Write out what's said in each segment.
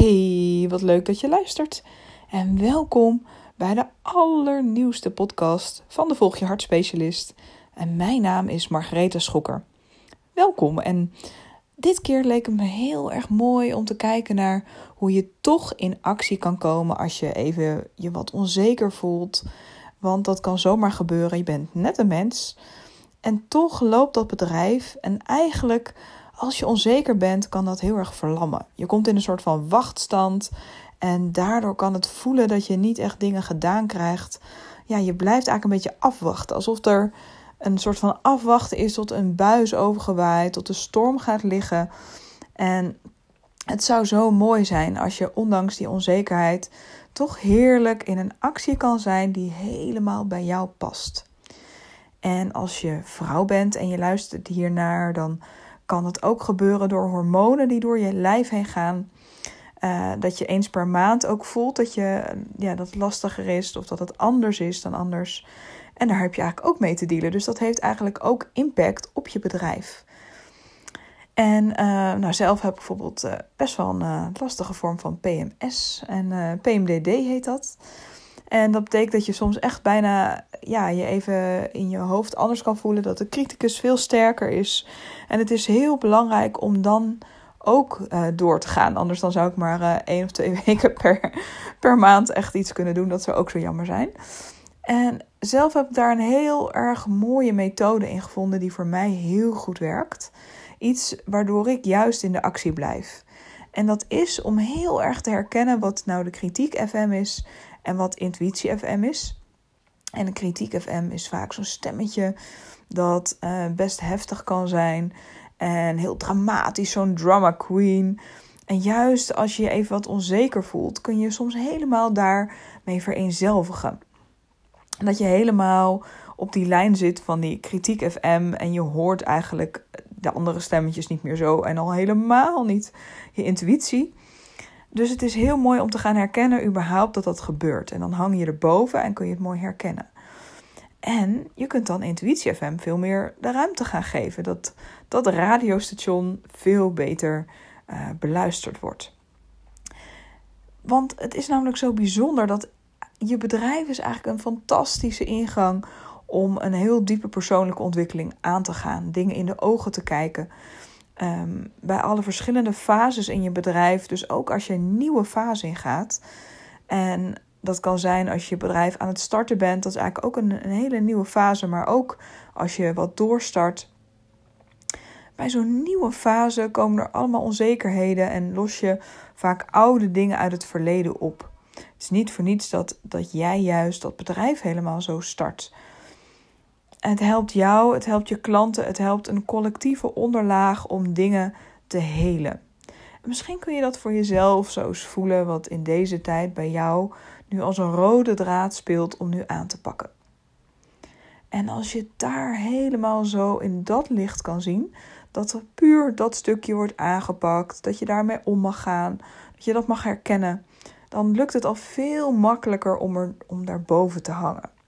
Hey, wat leuk dat je luistert. En welkom bij de allernieuwste podcast van de Volg je Hart Specialist. En mijn naam is Margaretha Schokker. Welkom en dit keer leek het me heel erg mooi om te kijken naar hoe je toch in actie kan komen als je even je wat onzeker voelt. Want dat kan zomaar gebeuren. Je bent net een mens. En toch loopt dat bedrijf. En eigenlijk, als je onzeker bent, kan dat heel erg verlammen. Je komt in een soort van wachtstand. En daardoor kan het voelen dat je niet echt dingen gedaan krijgt. Ja, je blijft eigenlijk een beetje afwachten. Alsof er een soort van afwachten is tot een buis overgewaaid, tot de storm gaat liggen. En het zou zo mooi zijn als je ondanks die onzekerheid toch heerlijk in een actie kan zijn die helemaal bij jou past. En als je vrouw bent en je luistert hiernaar, dan kan het ook gebeuren door hormonen die door je lijf heen gaan. Uh, dat je eens per maand ook voelt dat, je, ja, dat het lastiger is of dat het anders is dan anders. En daar heb je eigenlijk ook mee te dealen. Dus dat heeft eigenlijk ook impact op je bedrijf. En uh, nou, zelf heb ik bijvoorbeeld uh, best wel een lastige vorm van PMS. En PMDD heet dat. En dat betekent dat je soms echt bijna ja, je even in je hoofd anders kan voelen. Dat de criticus veel sterker is. En het is heel belangrijk om dan ook door te gaan. Anders dan zou ik maar één of twee weken per, per maand echt iets kunnen doen. Dat zou ook zo jammer zijn. En zelf heb ik daar een heel erg mooie methode in gevonden die voor mij heel goed werkt. Iets waardoor ik juist in de actie blijf. En dat is om heel erg te herkennen wat nou de kritiek FM is en wat intuïtie FM is. En de kritiek FM is vaak zo'n stemmetje dat uh, best heftig kan zijn en heel dramatisch, zo'n drama queen. En juist als je je even wat onzeker voelt, kun je soms helemaal daarmee vereenzelvigen. Dat je helemaal op die lijn zit van die kritiek FM en je hoort eigenlijk de andere stemmetjes niet meer zo en al helemaal niet je intuïtie. Dus het is heel mooi om te gaan herkennen überhaupt dat dat gebeurt. En dan hang je erboven en kun je het mooi herkennen. En je kunt dan Intuïtie FM veel meer de ruimte gaan geven. Dat dat radiostation veel beter uh, beluisterd wordt. Want het is namelijk zo bijzonder dat je bedrijf is eigenlijk een fantastische ingang om een heel diepe persoonlijke ontwikkeling aan te gaan. Dingen in de ogen te kijken. Um, bij alle verschillende fases in je bedrijf. Dus ook als je een nieuwe fase ingaat. En dat kan zijn als je bedrijf aan het starten bent. Dat is eigenlijk ook een, een hele nieuwe fase. Maar ook als je wat doorstart. Bij zo'n nieuwe fase komen er allemaal onzekerheden en los je vaak oude dingen uit het verleden op. Het is niet voor niets dat, dat jij juist dat bedrijf helemaal zo start. Het helpt jou, het helpt je klanten, het helpt een collectieve onderlaag om dingen te helen. misschien kun je dat voor jezelf zo eens voelen, wat in deze tijd bij jou nu als een rode draad speelt om nu aan te pakken. En als je daar helemaal zo in dat licht kan zien, dat er puur dat stukje wordt aangepakt, dat je daarmee om mag gaan, dat je dat mag herkennen, dan lukt het al veel makkelijker om, er, om daarboven te hangen.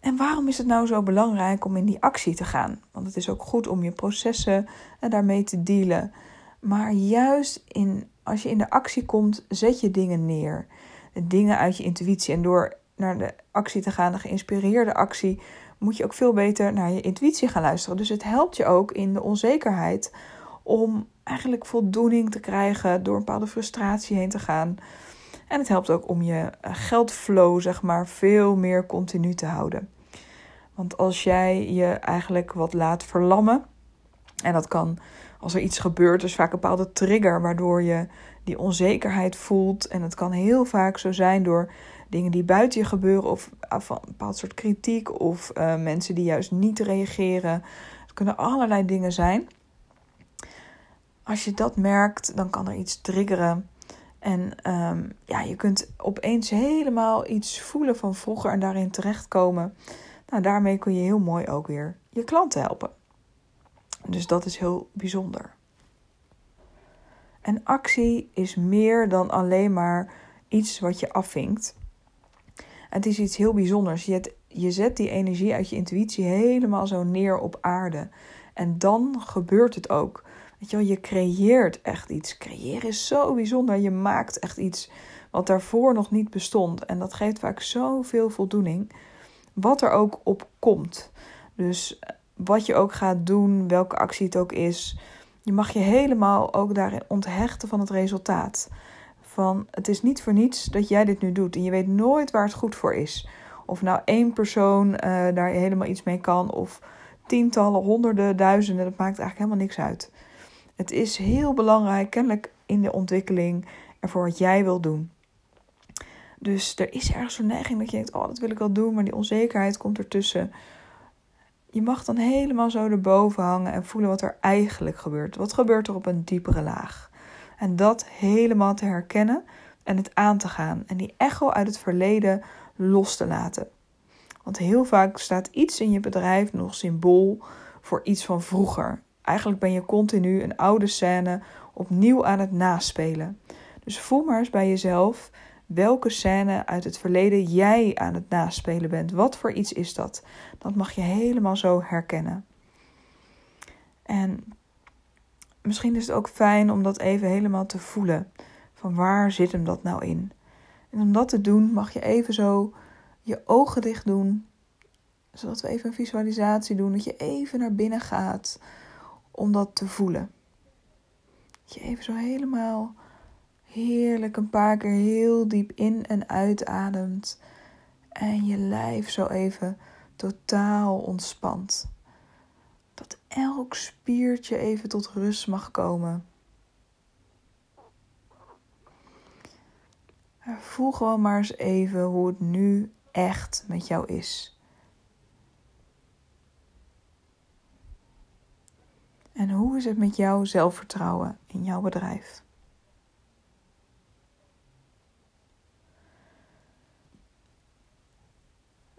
En waarom is het nou zo belangrijk om in die actie te gaan? Want het is ook goed om je processen en daarmee te dealen. Maar juist in, als je in de actie komt, zet je dingen neer. Dingen uit je intuïtie. En door naar de actie te gaan, de geïnspireerde actie, moet je ook veel beter naar je intuïtie gaan luisteren. Dus het helpt je ook in de onzekerheid om eigenlijk voldoening te krijgen door een bepaalde frustratie heen te gaan. En het helpt ook om je eh, geldflow, zeg maar, veel meer continu te houden. Want als jij je eigenlijk wat laat verlammen, en dat kan als er iets gebeurt, dus vaak een bepaalde trigger waardoor je die onzekerheid voelt. En het kan heel vaak zo zijn door dingen die buiten je gebeuren, of van een bepaald soort kritiek, of uh, mensen die juist niet reageren. Het kunnen allerlei dingen zijn. Als je dat merkt, dan kan er iets triggeren. En um, ja, je kunt opeens helemaal iets voelen van vroeger en daarin terechtkomen. Nou, daarmee kun je heel mooi ook weer je klanten helpen. Dus dat is heel bijzonder. En actie is meer dan alleen maar iets wat je afvinkt. Het is iets heel bijzonders. Je, je zet die energie uit je intuïtie helemaal zo neer op aarde. En dan gebeurt het ook. Weet je wel, je creëert echt iets. Creëren is zo bijzonder. Je maakt echt iets wat daarvoor nog niet bestond. En dat geeft vaak zoveel voldoening. Wat er ook op komt. Dus wat je ook gaat doen, welke actie het ook is. Je mag je helemaal ook daarin onthechten van het resultaat. Van het is niet voor niets dat jij dit nu doet. En je weet nooit waar het goed voor is. Of nou één persoon uh, daar helemaal iets mee kan. Of tientallen, honderden, duizenden. Dat maakt eigenlijk helemaal niks uit. Het is heel belangrijk, kennelijk in de ontwikkeling. En voor wat jij wil doen. Dus er is ergens zo'n neiging dat je denkt: oh, dat wil ik wel doen. Maar die onzekerheid komt ertussen. Je mag dan helemaal zo erboven hangen en voelen wat er eigenlijk gebeurt. Wat gebeurt er op een diepere laag? En dat helemaal te herkennen en het aan te gaan. En die echo uit het verleden los te laten. Want heel vaak staat iets in je bedrijf nog symbool voor iets van vroeger. Eigenlijk ben je continu een oude scène opnieuw aan het naspelen. Dus voel maar eens bij jezelf welke scène uit het verleden jij aan het naspelen bent. Wat voor iets is dat? Dat mag je helemaal zo herkennen. En misschien is het ook fijn om dat even helemaal te voelen. Van waar zit hem dat nou in? En om dat te doen mag je even zo je ogen dicht doen. Zodat we even een visualisatie doen. Dat je even naar binnen gaat om dat te voelen. Dat je even zo helemaal heerlijk een paar keer heel diep in en uitademt. En je lijf zo even totaal ontspant. Dat elk spiertje even tot rust mag komen. Voel gewoon maar eens even hoe het nu echt met jou is. En hoe is het met jouw zelfvertrouwen in jouw bedrijf?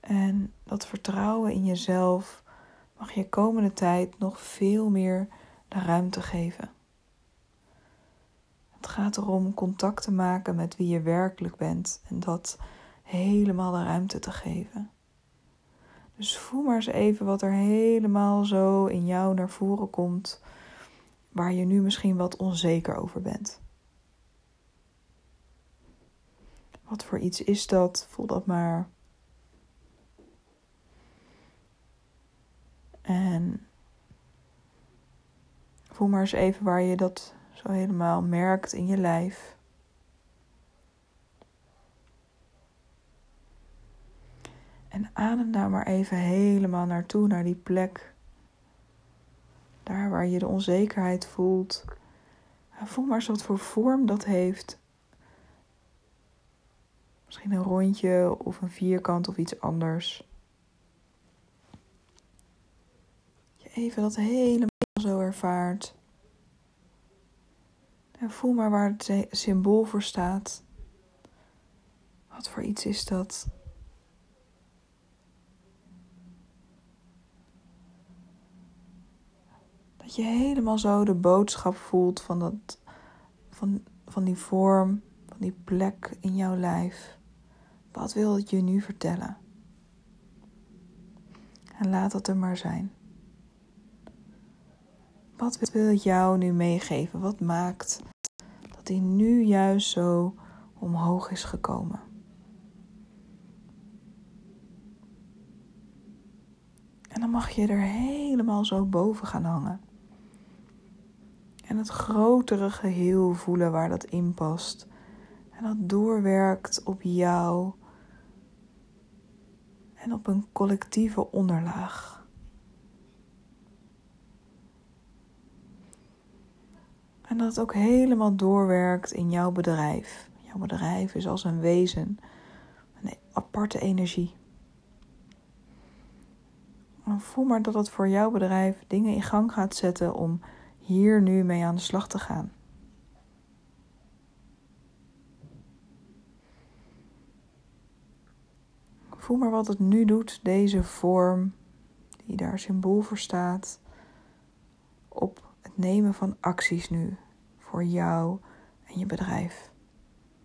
En dat vertrouwen in jezelf mag je komende tijd nog veel meer de ruimte geven. Het gaat erom contact te maken met wie je werkelijk bent en dat helemaal de ruimte te geven. Dus voel maar eens even wat er helemaal zo in jou naar voren komt, waar je nu misschien wat onzeker over bent. Wat voor iets is dat? Voel dat maar. En voel maar eens even waar je dat zo helemaal merkt in je lijf. En adem daar maar even helemaal naartoe, naar die plek. Daar waar je de onzekerheid voelt. Voel maar eens wat voor vorm dat heeft. Misschien een rondje of een vierkant of iets anders. even dat helemaal zo ervaart. En voel maar waar het symbool voor staat. Wat voor iets is dat? Dat je helemaal zo de boodschap voelt van, dat, van, van die vorm, van die plek in jouw lijf. Wat wil het je nu vertellen? En laat dat er maar zijn. Wat wil het jou nu meegeven? Wat maakt dat hij nu juist zo omhoog is gekomen? En dan mag je er helemaal zo boven gaan hangen. En het grotere geheel voelen waar dat in past. En dat doorwerkt op jou. En op een collectieve onderlaag. En dat het ook helemaal doorwerkt in jouw bedrijf. Jouw bedrijf is als een wezen, een aparte energie. En voel maar dat het voor jouw bedrijf dingen in gang gaat zetten om hier nu mee aan de slag te gaan. Voel maar wat het nu doet, deze vorm die daar symbool voor staat, op het nemen van acties nu voor jou en je bedrijf.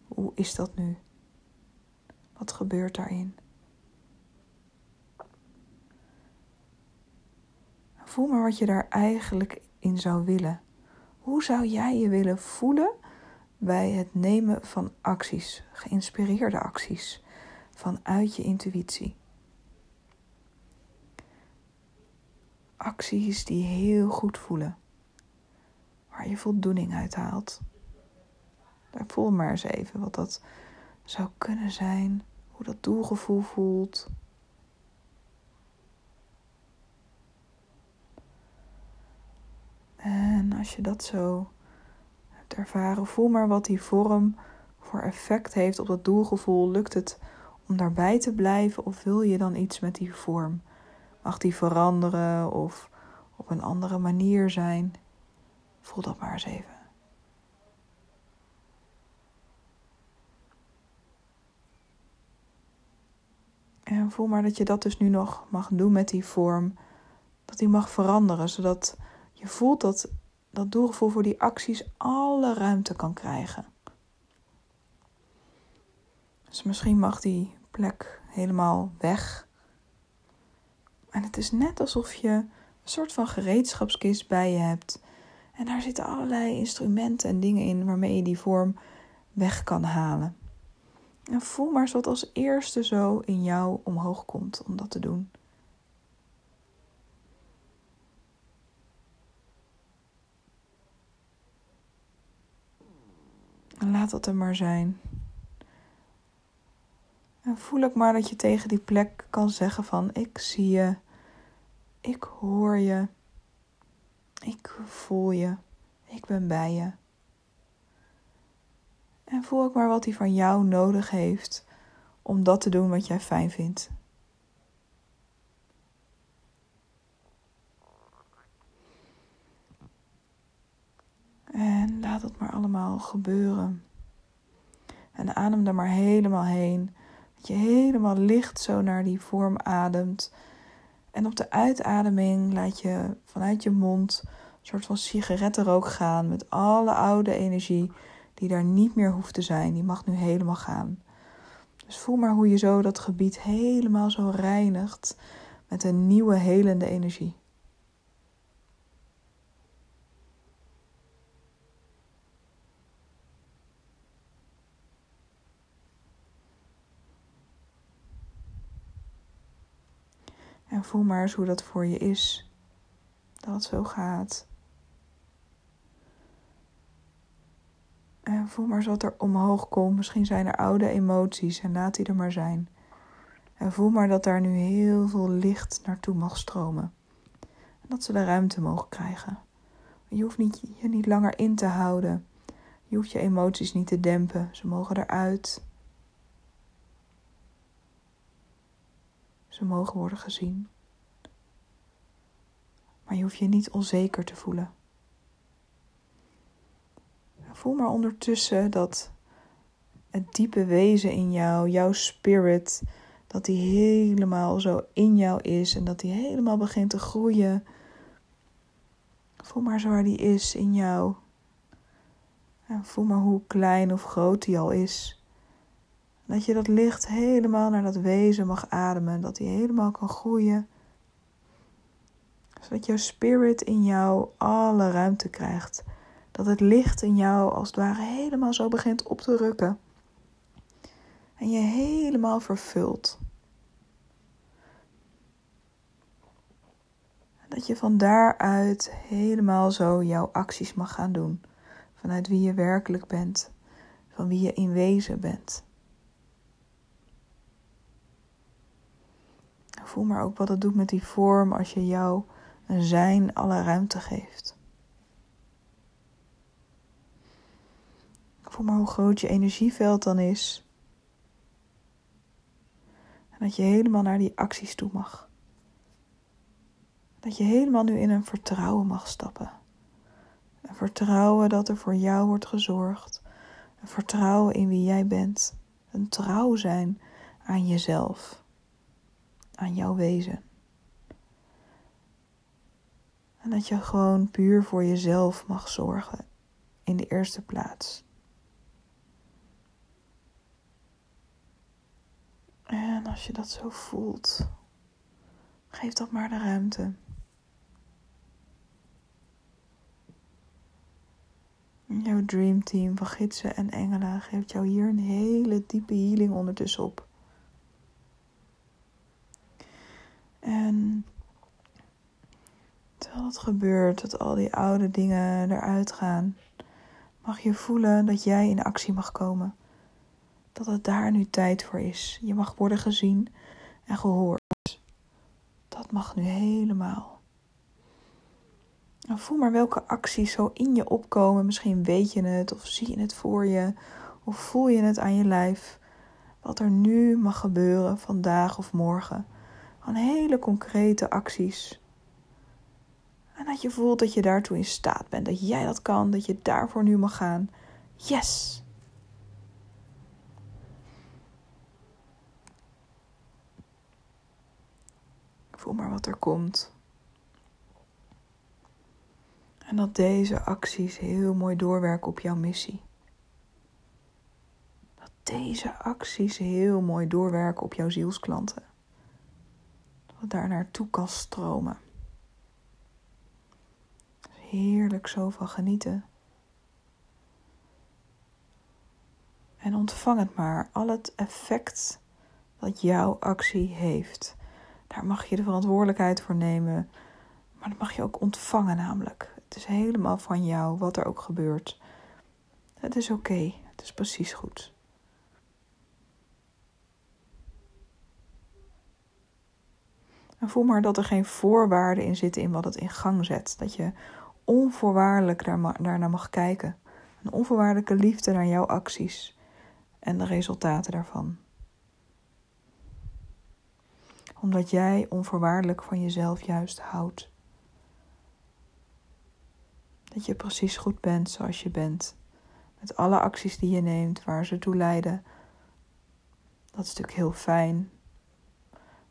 Hoe is dat nu? Wat gebeurt daarin? Voel maar wat je daar eigenlijk in zou willen. Hoe zou jij je willen voelen bij het nemen van acties, geïnspireerde acties, vanuit je intuïtie? Acties die heel goed voelen, waar je voldoening uit haalt. Daar voel maar eens even wat dat zou kunnen zijn, hoe dat doelgevoel voelt. En als je dat zo hebt ervaren, voel maar wat die vorm voor effect heeft op dat doelgevoel. Lukt het om daarbij te blijven of wil je dan iets met die vorm? Mag die veranderen of op een andere manier zijn? Voel dat maar eens even. En voel maar dat je dat dus nu nog mag doen met die vorm. Dat die mag veranderen, zodat je voelt dat dat doelgevoel voor die acties alle ruimte kan krijgen. Dus misschien mag die plek helemaal weg. En het is net alsof je een soort van gereedschapskist bij je hebt. En daar zitten allerlei instrumenten en dingen in waarmee je die vorm weg kan halen. En voel maar eens wat als eerste zo in jou omhoog komt om dat te doen. En laat dat er maar zijn. En voel ook maar dat je tegen die plek kan zeggen van ik zie je, ik hoor je, ik voel je, ik ben bij je. En voel ook maar wat hij van jou nodig heeft om dat te doen wat jij fijn vindt. En laat het maar allemaal gebeuren. En adem er maar helemaal heen. Dat je helemaal licht zo naar die vorm ademt. En op de uitademing laat je vanuit je mond een soort van sigarettenrook gaan met alle oude energie die daar niet meer hoeft te zijn. Die mag nu helemaal gaan. Dus voel maar hoe je zo dat gebied helemaal zo reinigt met een nieuwe helende energie. En voel maar eens hoe dat voor je is. Dat het zo gaat. En voel maar eens wat er omhoog komt. Misschien zijn er oude emoties en laat die er maar zijn. En voel maar dat daar nu heel veel licht naartoe mag stromen. En dat ze de ruimte mogen krijgen. Je hoeft niet, je niet langer in te houden. Je hoeft je emoties niet te dempen. Ze mogen eruit. Ze mogen worden gezien. Maar je hoeft je niet onzeker te voelen. Voel maar ondertussen dat het diepe wezen in jou, jouw spirit, dat die helemaal zo in jou is en dat die helemaal begint te groeien. Voel maar zo waar die is in jou. En voel maar hoe klein of groot die al is. Dat je dat licht helemaal naar dat wezen mag ademen. Dat die helemaal kan groeien. Zodat jouw spirit in jou alle ruimte krijgt dat het licht in jou als het ware helemaal zo begint op te rukken. En je helemaal vervult. Dat je van daaruit helemaal zo jouw acties mag gaan doen. Vanuit wie je werkelijk bent. Van wie je in wezen bent. Voel maar ook wat het doet met die vorm als je jou zijn alle ruimte geeft. Voel maar hoe groot je energieveld dan is. En dat je helemaal naar die acties toe mag. Dat je helemaal nu in een vertrouwen mag stappen. Een vertrouwen dat er voor jou wordt gezorgd. Een vertrouwen in wie jij bent. Een trouw zijn aan jezelf. Aan jouw wezen. En dat je gewoon puur voor jezelf mag zorgen in de eerste plaats. En als je dat zo voelt, geef dat maar de ruimte. Jouw dreamteam van gidsen en engelen geeft jou hier een hele diepe healing ondertussen op. terwijl het gebeurt, dat al die oude dingen eruit gaan, mag je voelen dat jij in actie mag komen. Dat het daar nu tijd voor is. Je mag worden gezien en gehoord. Dat mag nu helemaal. En voel maar welke acties zo in je opkomen. Misschien weet je het of zie je het voor je of voel je het aan je lijf. Wat er nu mag gebeuren, vandaag of morgen. Van hele concrete acties. En dat je voelt dat je daartoe in staat bent. Dat jij dat kan, dat je daarvoor nu mag gaan. Yes! Voel maar wat er komt. En dat deze acties heel mooi doorwerken op jouw missie. Dat deze acties heel mooi doorwerken op jouw zielsklanten. Dat daar naartoe kan stromen. Heerlijk zo van genieten. En ontvang het maar, al het effect dat jouw actie heeft. Daar mag je de verantwoordelijkheid voor nemen. Maar dat mag je ook ontvangen namelijk. Het is helemaal van jou, wat er ook gebeurt. Het is oké, het is precies goed. En voel maar dat er geen voorwaarden in zitten in wat het in gang zet. Dat je onvoorwaardelijk daarnaar mag kijken. Een onvoorwaardelijke liefde naar jouw acties en de resultaten daarvan. Omdat jij onvoorwaardelijk van jezelf juist houdt. Dat je precies goed bent zoals je bent. Met alle acties die je neemt, waar ze toe leiden. Dat is natuurlijk heel fijn.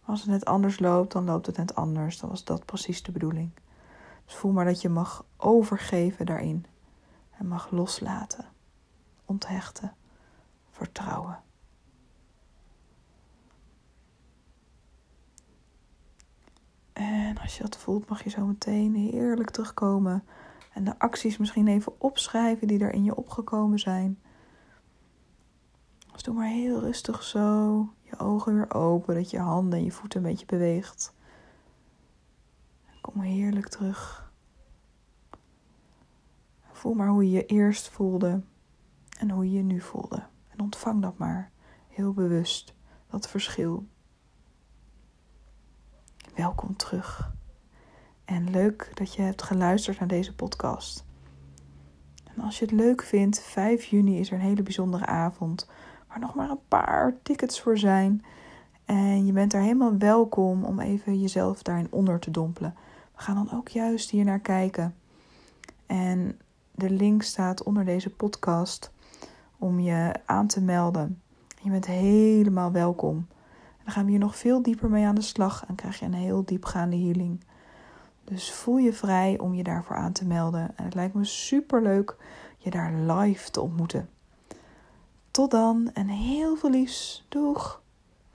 als het net anders loopt, dan loopt het net anders. Dan was dat precies de bedoeling. Dus voel maar dat je mag overgeven daarin. En mag loslaten, onthechten, vertrouwen. En als je dat voelt, mag je zo meteen heerlijk terugkomen en de acties misschien even opschrijven die er in je opgekomen zijn. Dus doe maar heel rustig zo. Je ogen weer open, dat je handen en je voeten een beetje beweegt. Kom heerlijk terug. Voel maar hoe je je eerst voelde en hoe je je nu voelde. En ontvang dat maar heel bewust, dat verschil. Welkom terug. En leuk dat je hebt geluisterd naar deze podcast. En als je het leuk vindt, 5 juni is er een hele bijzondere avond. Waar nog maar een paar tickets voor zijn. En je bent daar helemaal welkom om even jezelf daarin onder te dompelen. Gaan dan ook juist hier naar kijken. En de link staat onder deze podcast om je aan te melden. Je bent helemaal welkom. En dan gaan we hier nog veel dieper mee aan de slag en krijg je een heel diepgaande healing. Dus voel je vrij om je daarvoor aan te melden. En het lijkt me super leuk je daar live te ontmoeten. Tot dan en heel veel liefs. Doeg!